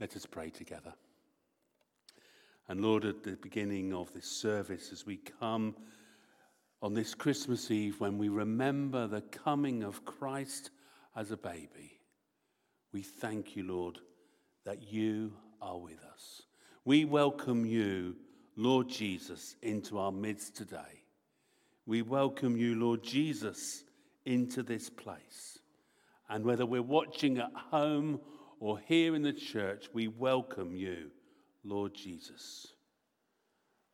Let us pray together. And Lord, at the beginning of this service, as we come on this Christmas Eve, when we remember the coming of Christ as a baby, we thank you, Lord, that you are with us. We welcome you, Lord Jesus, into our midst today. We welcome you, Lord Jesus, into this place. And whether we're watching at home or here in the church, we welcome you, Lord Jesus.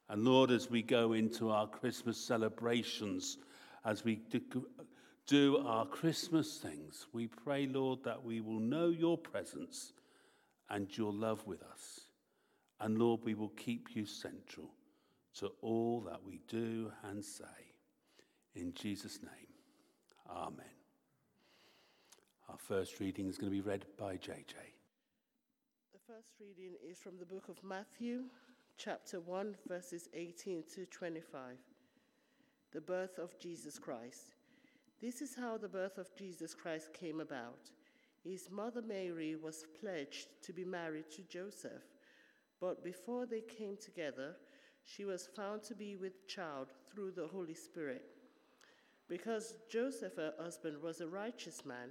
And Lord, as we go into our Christmas celebrations, as we do our Christmas things, we pray, Lord, that we will know your presence and your love with us. And Lord, we will keep you central to all that we do and say. In Jesus' name, Amen. Our first reading is going to be read by JJ. The first reading is from the book of Matthew, chapter 1, verses 18 to 25. The birth of Jesus Christ. This is how the birth of Jesus Christ came about. His mother Mary was pledged to be married to Joseph, but before they came together, she was found to be with child through the Holy Spirit. Because Joseph, her husband, was a righteous man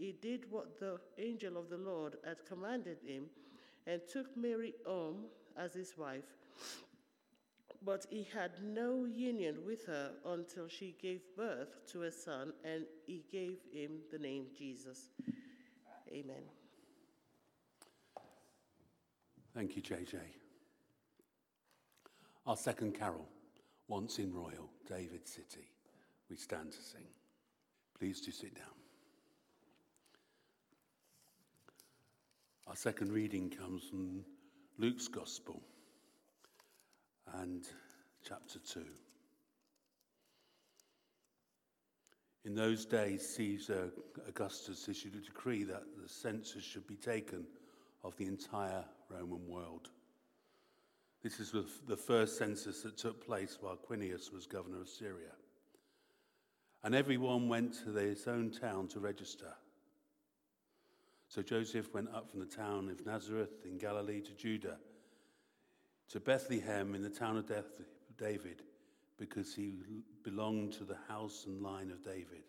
he did what the angel of the Lord had commanded him and took Mary home as his wife. But he had no union with her until she gave birth to a son, and he gave him the name Jesus. Amen. Thank you, JJ. Our second carol, Once in Royal, David City. We stand to sing. Please do sit down. Our second reading comes from Luke's Gospel and chapter 2. In those days, Caesar Augustus issued a decree that the census should be taken of the entire Roman world. This is the first census that took place while Quirinius was governor of Syria. And everyone went to his own town to register. So Joseph went up from the town of Nazareth in Galilee to Judah, to Bethlehem in the town of David, because he belonged to the house and line of David.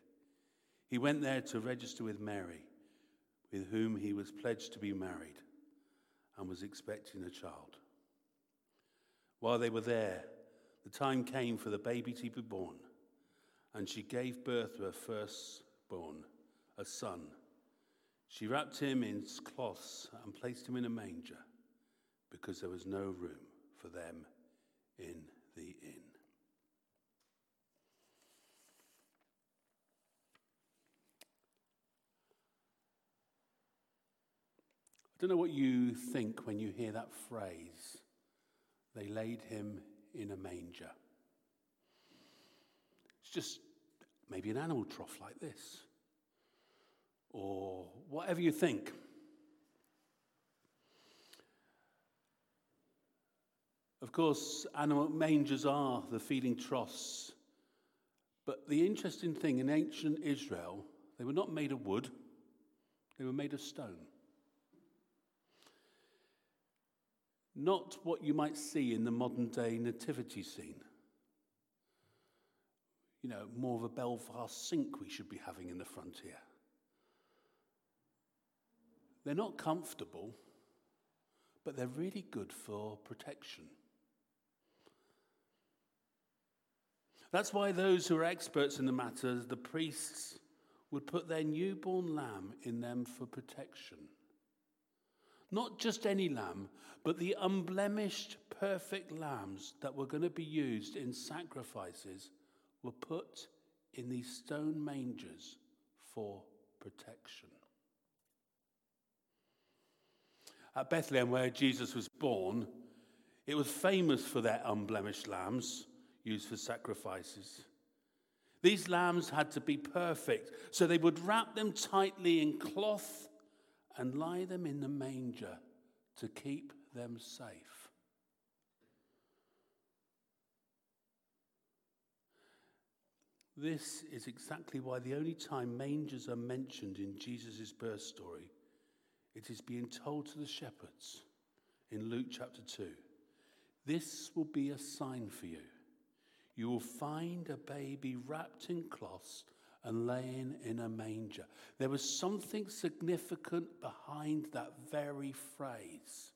He went there to register with Mary, with whom he was pledged to be married and was expecting a child. While they were there, the time came for the baby to be born and she gave birth to her firstborn, a son. She wrapped him in cloths and placed him in a manger because there was no room for them in the inn. I don't know what you think when you hear that phrase. They laid him in a manger It's just maybe an animal trough like this, whatever you think. Of course, animal mangers are the feeding troughs. But the interesting thing in ancient Israel, they were not made of wood, they were made of stone. Not what you might see in the modern day nativity scene you know, more of a Belfast sink we should be having in the front here. They're not comfortable, but they're really good for protection. That's why those who are experts in the matter, the priests, would put their newborn lamb in them for protection. Not just any lamb, but the unblemished, perfect lambs that were going to be used in sacrifices were put in these stone mangers for protection. At Bethlehem, where Jesus was born, it was famous for their unblemished lambs used for sacrifices. These lambs had to be perfect, so they would wrap them tightly in cloth and lie them in the manger to keep them safe. This is exactly why the only time mangers are mentioned in Jesus' birth story, it is being told to the shepherds in Luke chapter 2. This will be a sign for you. You will find a baby wrapped in cloths and laying in a manger. There was something significant behind that very phrase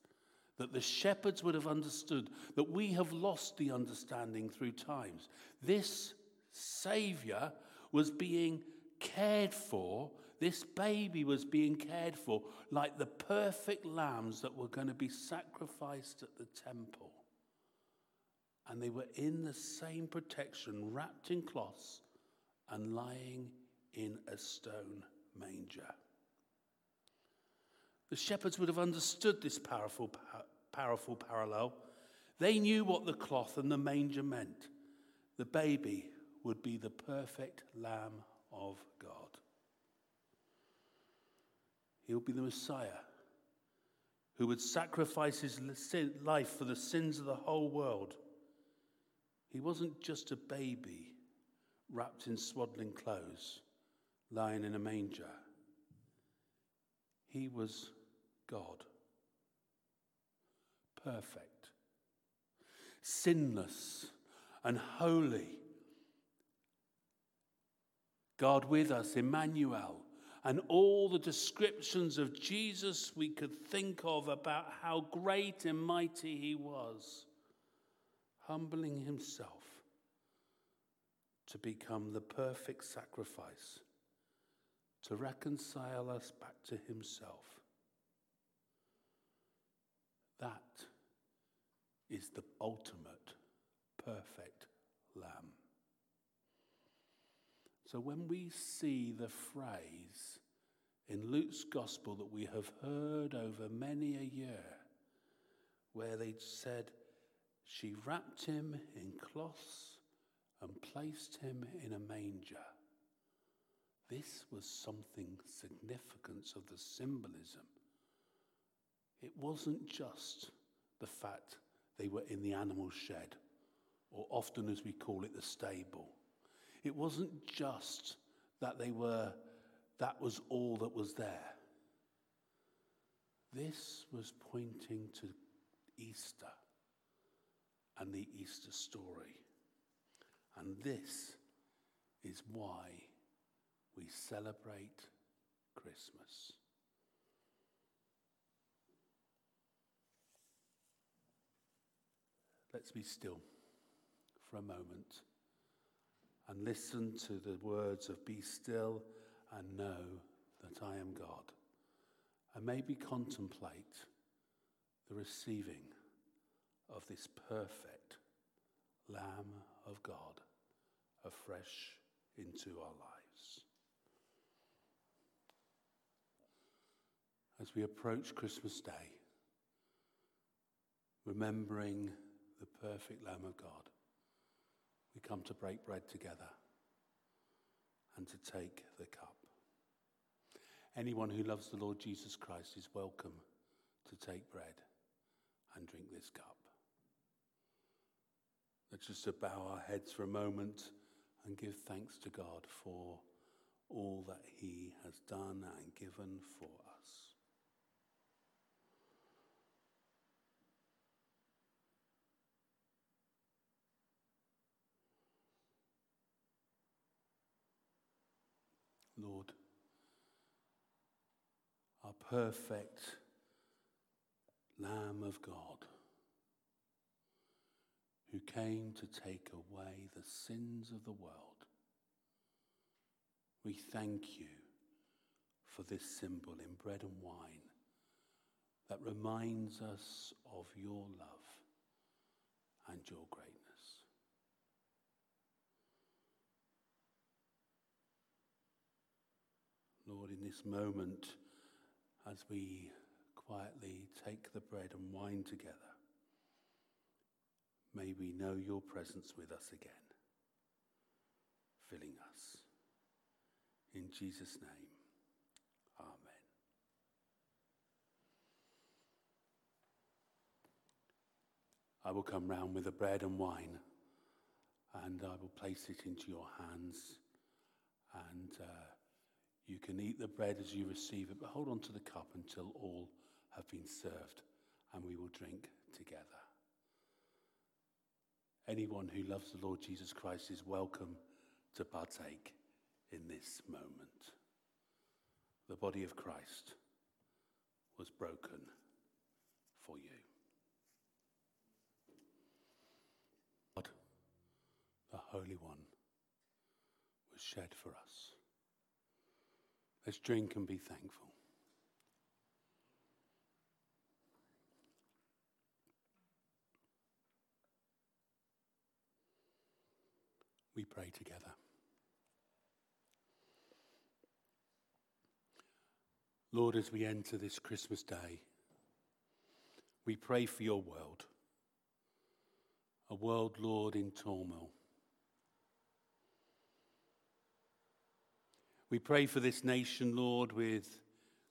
that the shepherds would have understood, that we have lost the understanding through times. This Savior was being cared for, this baby was being cared for like the perfect lambs that were going to be sacrificed at the temple. And they were in the same protection, wrapped in cloths and lying in a stone manger. The shepherds would have understood this powerful, powerful parallel. They knew what the cloth and the manger meant. The baby would be the perfect Lamb of God. He'll be the Messiah who would sacrifice his life for the sins of the whole world. He wasn't just a baby wrapped in swaddling clothes, lying in a manger. He was God, perfect, sinless, and holy. God with us, Emmanuel, and all the descriptions of Jesus we could think of about how great and mighty he was, humbling himself to become the perfect sacrifice to reconcile us back to himself. That is the ultimate perfect lamb. So when we see the phrase in Luke's gospel that we have heard over many a year, where they said, She wrapped him in cloths and placed him in a manger. This was something significant of the symbolism. It wasn't just the fact they were in the animal shed, or often as we call it, the stable. It wasn't just that they were, that was all that was there. This was pointing to Easter and the Easter story. And this is why we celebrate Christmas. Let's be still for a moment and listen to the words of Be still and know that I am God. And maybe contemplate the receiving of this perfect Lamb of God afresh into our lives. As we approach Christmas Day, remembering the perfect Lamb of God, we come to break bread together and to take the cup. Anyone who loves the Lord Jesus Christ is welcome to take bread and drink this cup. Let's just bow our heads for a moment and give thanks to God for all that He has done and given for us. Lord, our perfect Lamb of God who came to take away the sins of the world. We thank you for this symbol in bread and wine that reminds us of your love and your greatness. Lord, in this moment, as we quietly take the bread and wine together, may we know your presence with us again, filling us. In Jesus' name, Amen. I will come round with the bread and wine, and I will place it into your hands, and uh, you can eat the bread as you receive it, but hold on to the cup until all have been served, and we will drink together. Anyone who loves the Lord Jesus Christ is welcome to partake in this moment. The body of Christ was broken for you. God, the Holy One, was shed for us. Let's drink and be thankful. We pray together. Lord, as we enter this Christmas day, we pray for your world, a world, Lord, in turmoil. We pray for this nation, Lord, with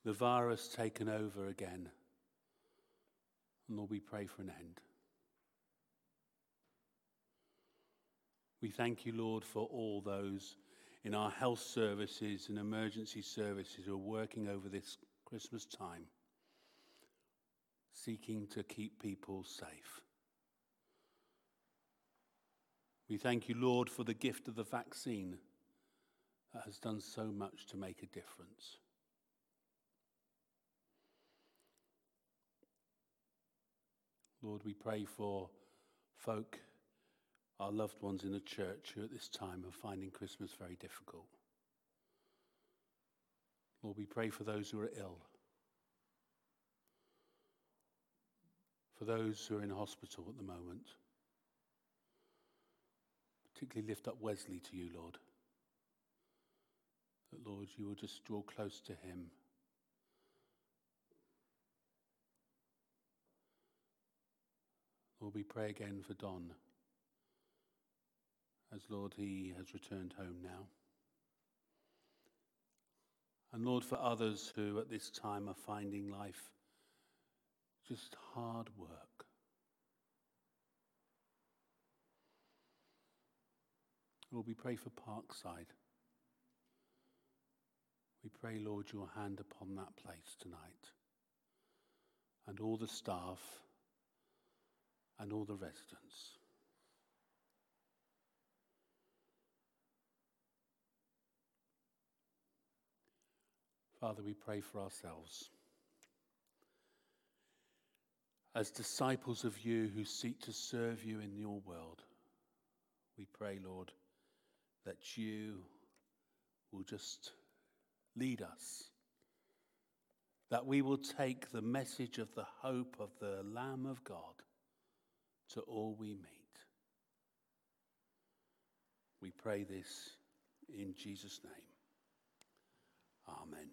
the virus taken over again. And Lord, we pray for an end. We thank you, Lord, for all those in our health services and emergency services who are working over this Christmas time, seeking to keep people safe. We thank you, Lord, for the gift of the vaccine that has done so much to make a difference. Lord, we pray for folk our loved ones in the church who at this time are finding Christmas very difficult. Lord, we pray for those who are ill, for those who are in hospital at the moment. Particularly lift up Wesley to you, Lord. Lord, you will just draw close to him. Lord, we pray again for Don as Lord, he has returned home now. And Lord, for others who at this time are finding life just hard work. Lord, we pray for Parkside. We pray, Lord, your hand upon that place tonight and all the staff and all the residents. Father, we pray for ourselves. As disciples of you who seek to serve you in your world, we pray, Lord, that you will just lead us, that we will take the message of the hope of the Lamb of God to all we meet. We pray this in Jesus' name. Amen.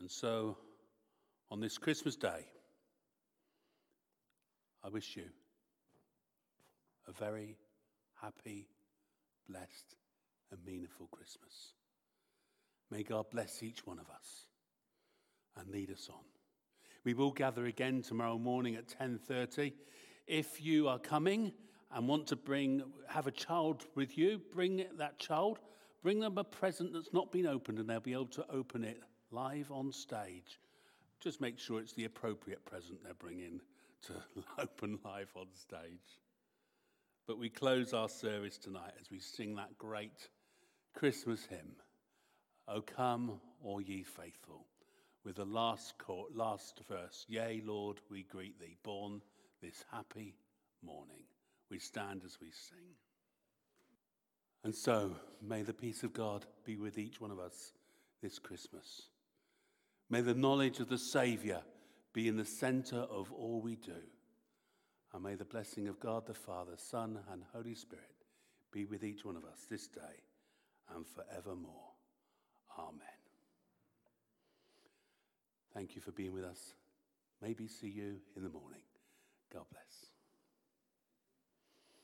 And so, on this Christmas day, I wish you a very happy, blessed, and meaningful Christmas. May God bless each one of us and lead us on. We will gather again tomorrow morning at 10:30. If you are coming and want to bring have a child with you, bring that child. Bring them a present that's not been opened and they'll be able to open it live on stage. Just make sure it's the appropriate present they're bringing to open live on stage. But we close our service tonight as we sing that great Christmas hymn O come, all ye faithful, with the last, court, last verse. Yea, Lord, we greet thee, born this happy morning. We stand as we sing. And so, may the peace of God be with each one of us this Christmas. May the knowledge of the Saviour be in the centre of all we do. And may the blessing of God the Father, Son, and Holy Spirit be with each one of us this day and forevermore. Amen. Thank you for being with us. Maybe see you in the morning. God bless.